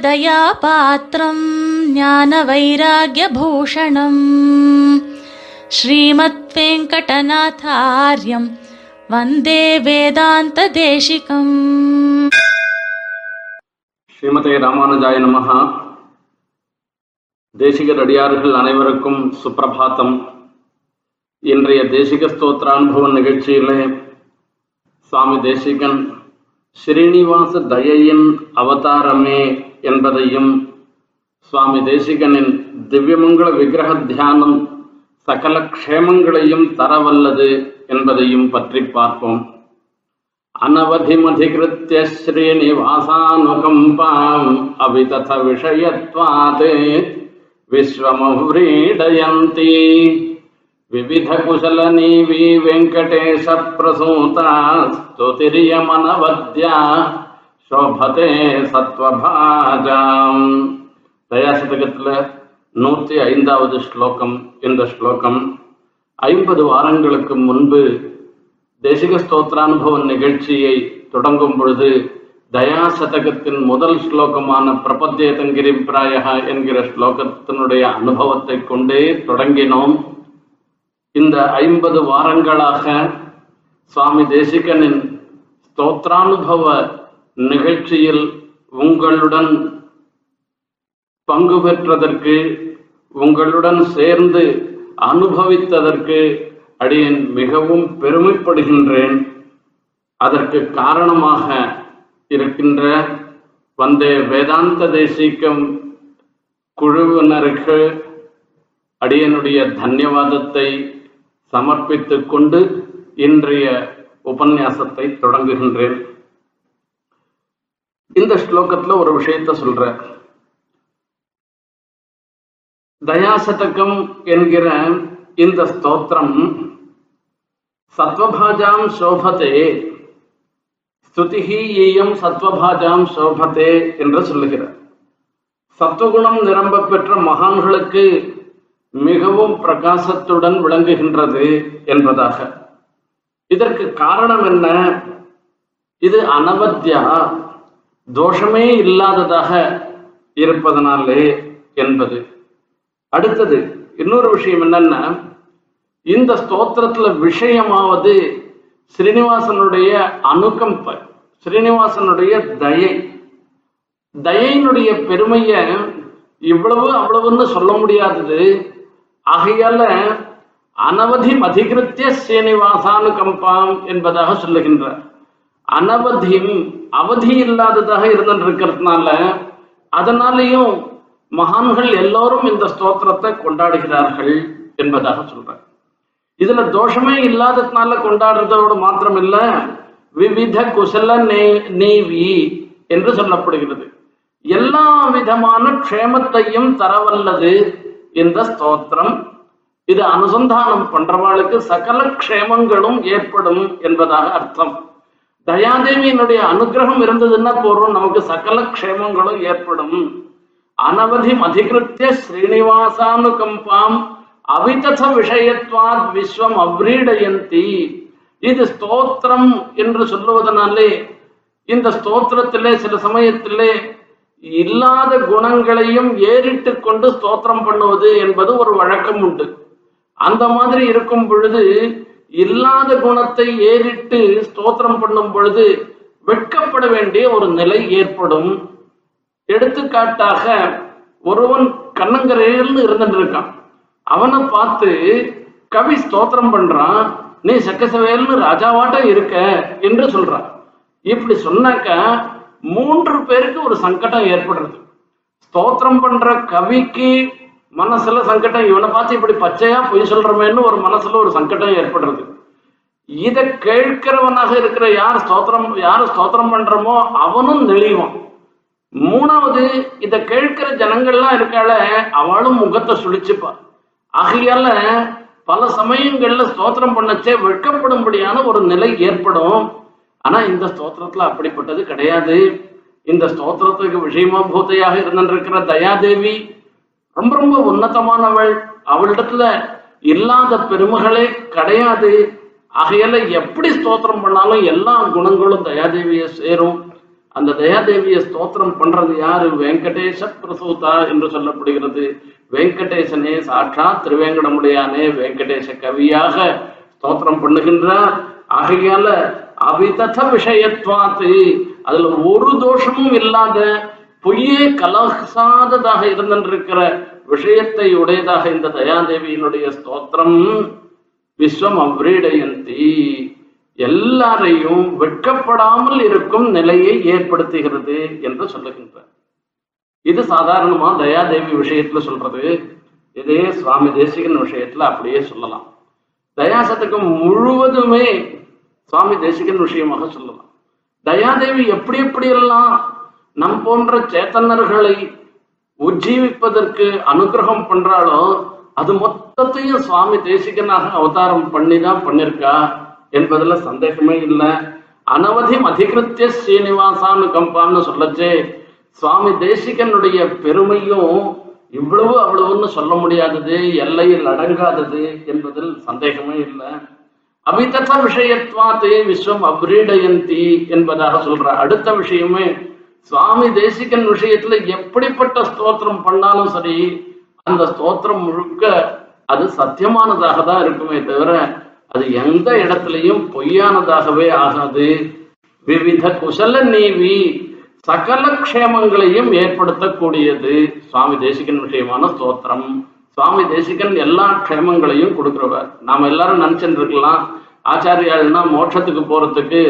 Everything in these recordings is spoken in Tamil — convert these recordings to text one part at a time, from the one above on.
ராமானுஜதயாபாத்திரம் ஞான வைராகியபூஷணம் ஸ்ரீமத் வெங்கடநாதாரியம் வந்தே வேதாந்த தேசிகம் ஸ்ரீமதே ராமானுஜாய நமகா தேசிகர் அடியார்கள் அனைவருக்கும் சுப்பிரபாத்தம் இன்றைய தேசிக ஸ்தோத்திரானுபவ நிகழ்ச்சியிலே சுவாமி தேசிகன் ஸ்ரீனிவாச தயையின் அவதாரமே என்பதையும் சுவாமி தேசிகனின் திவ்யமங்கள விக்கிரக தியானம் சகல க்ஷேமங்களையும் தரவல்லது என்பதையும் பற்றி பார்ப்போம். அனவதிமதிகிருத்திய ஸ்ரீனிவாசானுகம்பாம் அவிதத விஷயத்வாதே விஸ்வமுஹ்ரீடயந்தி. विविधकुशलनीवी वेङ्कटेशप्रसूता स्तुतिर्यमनवद्या शोभते சத்வபாஜாம் தயாசதகத்தில் நூற்றி ஐந்தாவது ஸ்லோகம் இந்த ஸ்லோகம் ஐம்பது வாரங்களுக்கு முன்பு தேசிக ஸ்தோத்திரானுபவ நிகழ்ச்சியை தொடங்கும் பொழுது தயா சதகத்தின் முதல் ஸ்லோகமான பிரபத்தியதங்கிரி பிராய என்கிற ஸ்லோகத்தினுடைய அனுபவத்தை கொண்டே தொடங்கினோம் இந்த ஐம்பது வாரங்களாக சுவாமி தேசிகனின் ஸ்தோத்ரானுபவ நிகழ்ச்சியில் உங்களுடன் பங்கு பெற்றதற்கு உங்களுடன் சேர்ந்து அனுபவித்ததற்கு அடியேன் மிகவும் பெருமைப்படுகின்றேன். அதற்கு காரணமாக இருக்கின்ற வந்தே வேதாந்த தேசிகம் குழுவினருக்கு அடியனுடைய தன்யவாதத்தை சமர்ப்பித்துக் கொண்டு இன்றைய உபன்யாசத்தை தொடங்குகின்றேன். இந்த ஸ்லோகத்துல ஒரு விஷயத்த சொல்ற. தயாசதகம் என்கிற இந்த ஸ்தோத்திரம் சத்வபாஜாம் சோபதே ஸ்துதிஹி ஈயம் சத்வபாஜாம் சோபதே என்று சொல்லுகிறார். சத்வகுணம் நிரம்ப பெற்ற மகான்களுக்கு மிகவும் பிரகாசத்துடன் விளங்குகின்றது என்பதாக. இதற்கு காரணம் என்ன? இது அனவத்தியா தோஷமே இல்லாததாக இருப்பதனாலே என்பது. அடுத்தது இன்னொரு விஷயம் என்னன்னா? இந்த ஸ்தோத்திரத்துல விஷயமாவது ஸ்ரீனிவாசனுடைய அனுகம்ப ஸ்ரீனிவாசனுடைய தயை. தயையினுடைய பெருமைய இவ்வளவு அவ்வளவுன்னு சொல்ல முடியாதது. ஆகையால அனவதி அதிகிருத்திய ஸ்ரீனிவாசானுகம்பாம் என்பதாக சொல்லுகின்றார். அனவதியும் அவதி இல்லாததாக இருந்திருக்கிறதுனால அதனாலேயும் மகான்கள் எல்லோரும் இந்த ஸ்தோத்திரத்தை கொண்டாடுகிறார்கள் என்பதாக சொல்றார். இதுல தோஷமே இல்லாததுனால கொண்டாடுறதோடு மாத்திரம் இல்ல விவித குசல நேவி என்று சொல்லப்படுகிறது. எல்லா விதமான க்ஷேமத்தையும் தரவல்லது இந்த ஸ்தோத்திரம். இது அனுசந்தானம் பண்றவாளுக்கு சகல க்ஷேமங்களும் ஏற்படும் என்பதாக அர்த்தம். தயாதேவியினுடைய அனுகிரகம் இருந்ததுன்னா போறோம் நமக்கு சகல க்ஷேமங்களும் ஏற்படும். அனவதிம் அதிகிருத்திய ஸ்ரீனிவாசானுகம்பாம் அவிதத விஷயத்வாத் விஸ்வம் அவ்ரீடயந்தி. இது ஸ்தோத்திரம் என்று சொல்லுவதனாலே இந்த ஸ்தோத்திரத்திலே சில சமயத்திலே இல்லாத குணங்களையும் ஏறிட்டு கொண்டு ஸ்தோத்திரம் பண்ணுவது என்பது ஒரு வழக்கம் உண்டு. அந்த மாதிரி இருக்கும் பொழுது இல்லாத குணத்தை ஏறிட்டு ஸ்தோத்திரம் பண்ணும் பொழுது வெட்கப்பட வேண்டிய ஒரு நிலை ஏற்படும். எடுத்துக்காட்டாக ஒருவன் கண்ணங்கரையில்னு இருந்துட்டு இருக்கான். அவனை பார்த்து கவி ஸ்தோத்திரம் பண்றான் நீ சக்கசவேல்னு ராஜாவாட்ட இருக்க? என்று சொல்றான். இப்படி சொன்னாக்க மூன்று பேருக்கு ஒரு சங்கடம் ஏற்படுறது. ஸ்தோத்திரம் பண்ற கவிக்கு மனசுல சங்கடம் இவனை பார்த்து இப்படி பச்சையா பொய் சொல்றமேன்னு ஒரு மனசுல ஒரு சங்கடம் ஏற்படுறது. இதை கேட்கிறவனாக இருக்கிற யார் ஸ்தோத்திரம் யார் ஸ்தோத்திரம் பண்றமோ அவனும் நெளிவான். மூணாவது இதை கேட்கிற ஜனங்கள்லாம் இருக்காள அவளும் முகத்தை சுழிச்சுப்பா. ஆகையால பல சமயங்கள்ல ஸ்தோத்திரம் பண்ணச்சே வெட்கப்படும்படியான ஒரு நிலை ஏற்படும். ஆனா இந்த ஸ்தோத்திரத்துல அப்படிப்பட்டது கிடையாது. இந்த ஸ்தோத்திரத்துக்கு விஷயமா பூத்தையாக இருந்திருக்கிற தயாதேவி ரொம்ப ரொம்ப உன்னதமானவள். அவளிடத்துல இல்லாத பெருமைகளே கிடையாது. ஆகையால எப்படி ஸ்தோத்திரம் பண்ணாலும் எல்லா குணங்களும் தயாதேவியை சேரும். அந்த தயாதேவியை ஸ்தோத்திரம் பண்றது யாரு? வெங்கடேஷ பிரசூதா என்று சொல்லப்படுகிறது. வெங்கடேசனே சாட்சா திருவேங்கடமுடையானே. வெங்கடேச கவியாக ஸ்தோத்திரம் பண்ணுகின்றார். ஆகையால அவிதத விஷயத்வாத்து அதுல ஒரு தோஷமும் இல்லாத பொய்யே கலசாததாக இருந்திருக்கிற விஷயத்தை உடையதாக இந்த தயாதேவியினுடைய ஸ்தோத்திரம். விஸ்வம் அவ்ரீடயந்தி. எல்லாரையும் வெட்கப்படாமல் இருக்கும் நிலையை ஏற்படுத்துகிறது என்று சொல்லுகின்றார். இது சாதாரணமா தயாதேவி விஷயத்துல சொல்றது. இதே சுவாமி தேசிகன் விஷயத்துல அப்படியே சொல்லலாம். தயாசத்துக்கு முழுவதுமே சுவாமி தேசிகன் விஷயமாக சொல்லலாம். தயாதேவி எப்படி எப்படி எல்லாம் நம் போன்ற சேத்தனர்களை உஜ்ஜீவிப்பதற்கு அனுகிரகம் பண்றாலும் அது மொத்தத்தையும் சுவாமி தேசிகனாக அவதாரம் பண்ணி தான் பண்ணிருக்கா என்பதுல சந்தேகமே இல்லை. அனவதி அதிகிருத்திய ஸ்ரீனிவாசான்னு கம்பான்னு சொல்லச்சே சுவாமி தேசிகனுடைய பெருமையும் இவ்வளவு அவ்வளவுன்னு சொல்ல முடியாதது எல்லையில் அடங்காதது என்பதில் சந்தேகமே இல்லை. அபிதத்த விஷயத்வாத்தே விஸ்வம் அப்ரீடயந்தி என்பதாக சொல்ற அடுத்த விஷயமே சுவாமி தேசிகன் விஷயத்துல எப்படிப்பட்ட ஸ்தோத்திரம் பண்ணாலும் சரி அந்த ஸ்தோத்திரம் முழுக்க அது சத்தியமானதாக தான் இருக்குமே தவிர அது எந்த இடத்துலையும் பொய்யானதாகவே ஆகாது. விவித குசல நீவி சகல க்ஷேமங்களையும் ஏற்படுத்தக்கூடியது சுவாமி தேசிகன் விஷயமான ஸ்தோத்திரம். சுவாமி தேசிகன் எல்லா க்ஷேமங்களையும் கொடுக்குறவர். நாம எல்லாரும் நினைச்சுட்டு இருக்கலாம் ஆச்சாரியாள்னா மோட்சத்துக்கு போறதுக்கு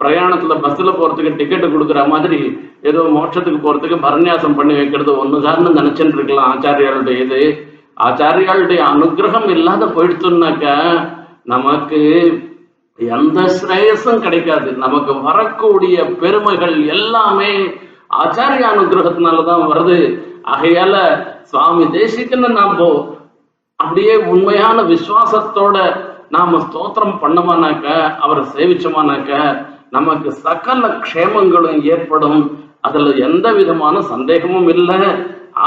பிரயாணத்துல பஸ்ல போறதுக்கு டிக்கெட் கொடுக்குற மாதிரி ஏதோ மோட்சத்துக்கு போறதுக்கு பரநியாசம் பண்ணி வைக்கிறது ஒண்ணுதான்னு நினைச்சுட்டு இருக்கலாம் ஆச்சாரியாளுடைய இது. ஆச்சாரியாளுடைய அனுகிரகம் இல்லாத போயிடுச்சுன்னாக்க நமக்கு எந்த ஸ்ரேயஸும் கிடைக்காது. நமக்கு வரக்கூடிய பெருமைகள் எல்லாமே ஆச்சாரிய அனுகிரகத்தினாலதான் வருது. ஆகையால சுவாமி தேசிகன்னு நாம அப்படியே உண்மையான விசுவாசத்தோட நாம ஸ்தோத்திரம் பண்ணோமானாக்க அவரை சேவிச்சோமானாக்க நமக்கு சகல க்ஷேமங்களும் ஏற்படும். அதுல எந்த விதமான சந்தேகமும் இல்லை.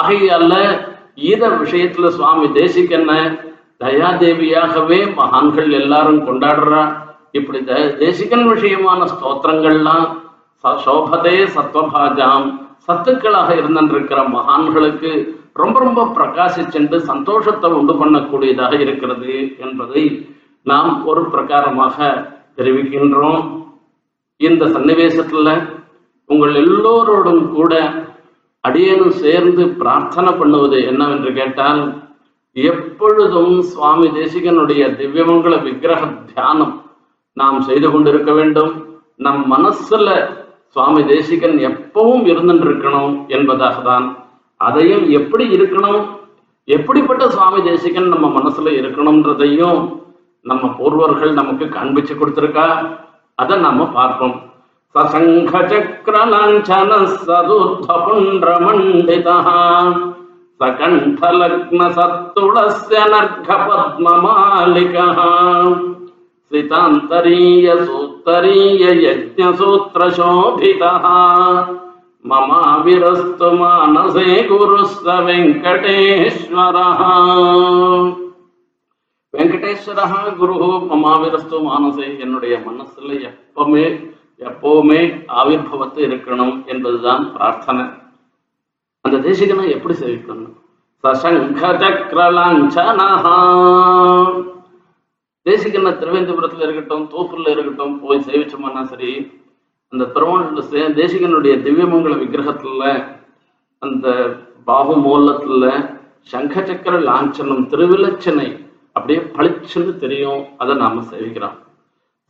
ஆகையால ஈத விஷயத்துல சுவாமி தேசிகன்ன தயாதேவியாகவே மகான்கள் எல்லாரும் கொண்டாடுறா. இப்படி தேசிகன் விஷயமான ஸ்தோத்திரங்கள்லாம் ச- சோபதே சத்வபாஜாம். சத்துக்களாக இருந்திருக்கிற மகான்களுக்கு ரொம்ப ரொம்ப பிரகாசிச்சென்று சந்தோஷத்தை உண்டு பண்ணக்கூடியதாக இருக்கிறது என்பதை நாம் ஒரு பிரகாரமாக தெரிவிக்கின்றோம். இந்த சன்னிவேசத்துல உங்கள் எல்லோரோடும் கூட அடியேனும் சேர்ந்து பிரார்த்தனை பண்ணுவது என்னவென்று கேட்டால் எப்பொழுதும் சுவாமி தேசிகனுடைய திவ்யமங்கல விக்கிரக தியானம் நாம் செய்து கொண்டிருக்க வேண்டும். நம் மனசுல சுவாமி தேசிகன் எப்பவும் இருந்துட்டு இருக்கணும் என்பதாக தான் அதையும் எப்படி இருக்கணும்? எப்படிப்பட்ட சுவாமி தேசிகன் நம்ம மனசுல இருக்கணும்ன்றதையும் நம்ம பூர்வர்கள் நமக்கு காண்பிச்சு கொடுத்திருக்கா? அதை நாம பார்ப்போம். சசங்க சக்கர லாஞ்சன சதுர்த்த புண்ட மண்டிதா சகண்டலக்ன சத்துளஸ்ய நர்க பத்ம மாலிகா சிதாந்தரீய சூத்தரீய யஜ்ஞ சூத்திர சோபிதா மமாவிரஸ்து மானசே குருஸ்த வெங்கடேஸ்வரः வெங்கடேஸ்வர குரு மமாவிரஸ்து மானசே என்னுடைய மனசுல எப்பவுமே எப்பவுமே ஆவிர்பவத்து இருக்கணும் என்பதுதான் பிரார்த்தனை. அந்த தேசிகனை எப்படி சேவிக்கணும்? சசங்க சக்கரலாஞ்சனா தேசிகனை தேசிகன திருவேந்திபுரத்துல இருக்கட்டும் தோப்பூர்ல இருக்கட்டும் போய் சேவிச்சோம்னா சரி அந்த பெருமாள் தேசிகனுடைய திவ்யமங்கல விக்கிரகத்துல அந்த பாபு மூலத்துல சங்க சக்கர லாஞ்சனம் திருவிலச்சனை அப்படியே பளிச்சுன்னு தெரியும். அதை நாம சேவிக்கிறோம்.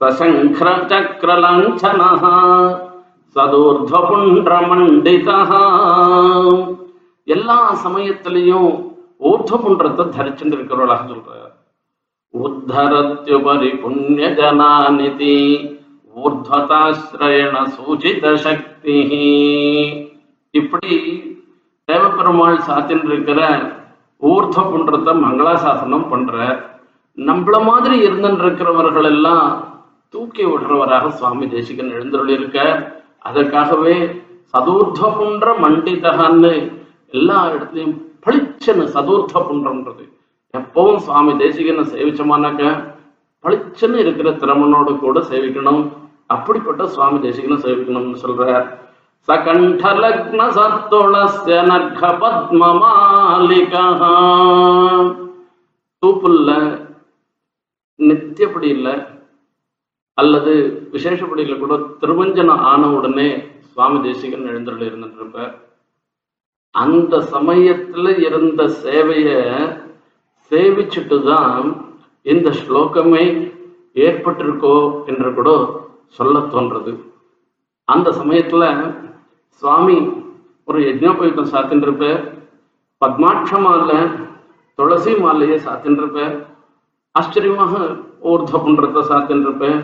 சசங்கர சக்கர லாஞ்சனா சதூர்தபுண்ட எல்லா சமயத்திலையும் ஊர்தபுன்றத்தை தரிச்சுட்டு இருக்கிறவளாக சொல்ற உத்தரத்யுபரி புண்ணிய ஜனாநிதி ஊர்த்வதாசிரயண சூஜித சக்தி இப்படி தேவப்பெருமாள் சாத்தின் இருக்கிற ஊர்த புன்றத்தை மங்களாசாசனம் பண்ற நம்மள மாதிரி இருந்துருக்கிறவர்கள் எல்லாம் தூக்கி விடுறவராக சுவாமி தேசிகன் எழுந்தருள் இருக்க அதற்காகவே சதுர்த்த புன்ற மண்டிதகான்னு எல்லா இடத்துலயும் பளிச்சன்னு சதுர்த்த புன்றன்றது எப்பவும் சுவாமி தேசிகனை சேவிச்சோமானாக்க பளிச்சுன்னு இருக்கிற திறமனோடு கூட சேவிக்கணும். அப்படிப்பட்ட சுவாமி தேசிகனை சேவிக்கணும்னு சொல்றார். சகண்டலக்ன சத்துளஸ்ய நர்க பத்மமாலிகா தூப்புல்ல நித்தியப்படியில் அல்லது விசேஷப்படியில் கூட திருவஞ்சனம் ஆன உடனே சுவாமி தேசிகன் எழுந்தருள் இருந்துட்டு அந்த சமயத்துல இருந்த சேவைய சேவிச்சுட்டு தான் இந்த ஸ்லோகமே ஏற்பட்டிருக்கோ என்று கூட சொல்ல தோன்றது. அந்த சமயத்துல சுவாமி ஒரு யஜ்னோபயுத்தம் சாத்தின்னு இருப்பார் பத்மாட்ச மாலை துளசி மாலையை சாத்தின்னு ஆச்சரியமாக ஊர்த புன்றத்தை சாத்தின்னு இருப்பேன்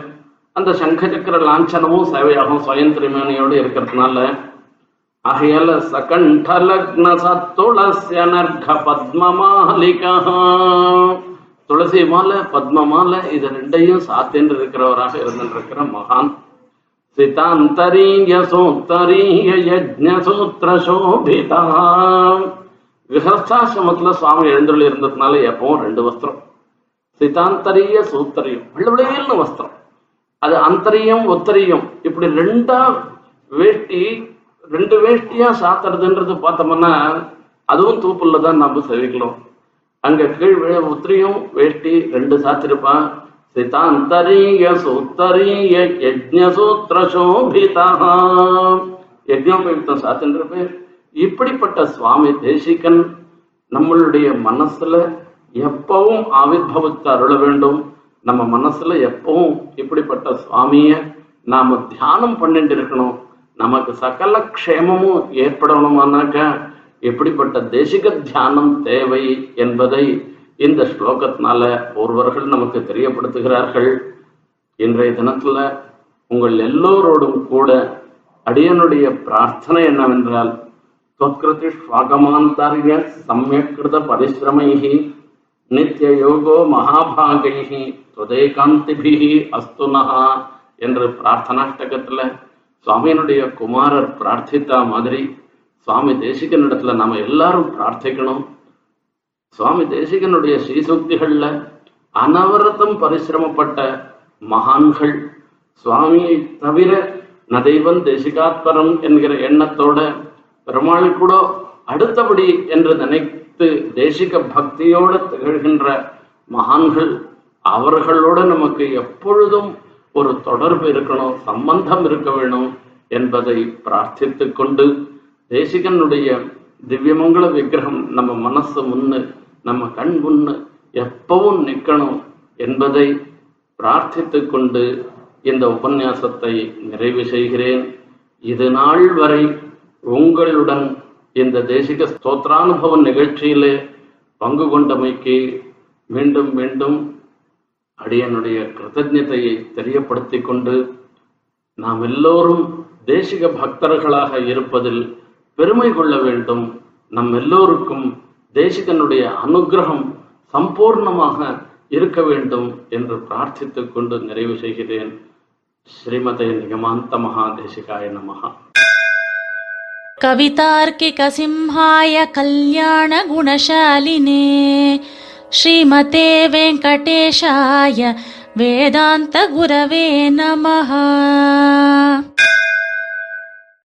அந்த சங்க சக்கர லாஞ்சனமும் சேவையாகும் சுயந்திரமேனையோடு இருக்கிறதுனால இருக்கிறதுனால ஆகையால சகண்டலக்ன சத்துளசிய நர்க பத்மமாலிகா துளசி மாலை பத்ம மாலை இது ரெண்டையும் சாத்தின்னு இருக்கிறவராக இருந்திருக்கிற மகான். சிதாந்தரீய சூத்தரீய யஜ்ஞ சூத்திர சோபிதா கிரகஸ்தாசிரமத்துல சுவாமி எழுந்துள்ள இருந்ததுனால எப்பவும் ரெண்டு வஸ்திரம். சிதாந்தரிய சூத்தரியம் வெள்ளவிளையல்னு வஸ்திரம். அது அந்தரியம் உத்தரியம் இப்படி ரெண்டா வேஷ்டி ரெண்டு வேஷ்டியா சாத்துறதுன்றது பார்த்தோம்னா அதுவும் தூப்புல தான் நம்ம செவிக்கலாம் அங்க கீழ் உத்திரியும் வேட்டி ரெண்டு சாத்திருப்பான். சிதாந்தரீய சூத்தரீய யஜ்ஞசூத்திர சோபிதா யஜ்னோபயுக்தம் சாத்தின்றிருப்பேன் இப்படிப்பட்ட சுவாமி தேசிகன் நம்மளுடைய மனசுல எப்பவும் ஆவிர்பவித்து அருள வேண்டும். நம்ம மனசுல எப்பவும் இப்படிப்பட்ட சுவாமிய நாம தியானம் பண்ணிட்டு இருக்கணும். நமக்கு சகல க்ஷேமமும் ஏற்படணுமானாக்க எப்படிப்பட்ட தேசிக தியானம் தேவை என்பதை இந்த ஸ்லோகத்தினால ஒருவர்கள் நமக்கு தெரியப்படுத்துகிறார்கள். இன்றைய தினத்துல உங்கள் எல்லோரோடும் கூட அடியனுடைய பிரார்த்தனை என்னவென்றால் தொத்கிருதி ஸ்வாகமாந்தாரிய சமயக்கிருத பரிசிரமைகி நித்திய யோகோ மகாபாகைகி துதயகாந்திபிகி அஸ்துனஹா என்று பிரார்த்தனாஷ்டகத்துல சுவாமியினுடைய குமாரர் பிரார்த்தித்த மாதிரி சுவாமி தேசிகனிடத்துல நாம எல்லாரும் பிரார்த்திக்கணும். சுவாமி தேசிகனுடைய ஸ்ரீசூக்திகள்ல அனவரதம் பரிசிரமப்பட்ட மகான்கள் சுவாமியை தவிர நதைவன் தேசிகாத்பரம் என்கிற எண்ணத்தோட பெருமாள் கூட அடுத்தபடி என்று நினைத்து தேசிக பக்தியோடு திகழ்கின்ற மகான்கள் அவர்களோட நமக்கு எப்பொழுதும் ஒரு தொடர்பு இருக்கணும் சம்பந்தம் இருக்க வேணும் என்பதை பிரார்த்தித்துக் கொண்டு தேசிகனுடைய திவ்யமங்கள விக்கிரகம் நம்ம மனசு முன்னு நம்ம கண் முன்னு எப்பவும் நிற்கணும் என்பதை பிரார்த்தித்து கொண்டு இந்த உபன்யாசத்தை நிறைவு செய்கிறேன். இது நாள் வரை உங்களுடன் இந்த தேசிக ஸ்தோத்ரானுபவ நிகழ்ச்சியிலே பங்கு கொண்டமைக்கு மீண்டும் மீண்டும் அடியனுடைய கிருத்தஜதையை தெரியப்படுத்திக் கொண்டு நாம் எல்லோரும் தேசிக பக்தர்களாக இருப்பதில் பெருமை கொள்ள வேண்டும் நம் எல்லோருக்கும் தேசிகனுடைய அனுக்கிரகம் சம்பூர்ணமாக இருக்க வேண்டும் என்று பிரார்த்தித்துக் கொண்டு நிறைவு செய்கிறேன் ஸ்ரீமதே நிகமாந்த மகாதேசிகாய நமஹா कवितार्किकसिंहाय कल्याणगुणशालिने श्रीमते वेङ्कटेशाय वेदान्तगुरवे नमः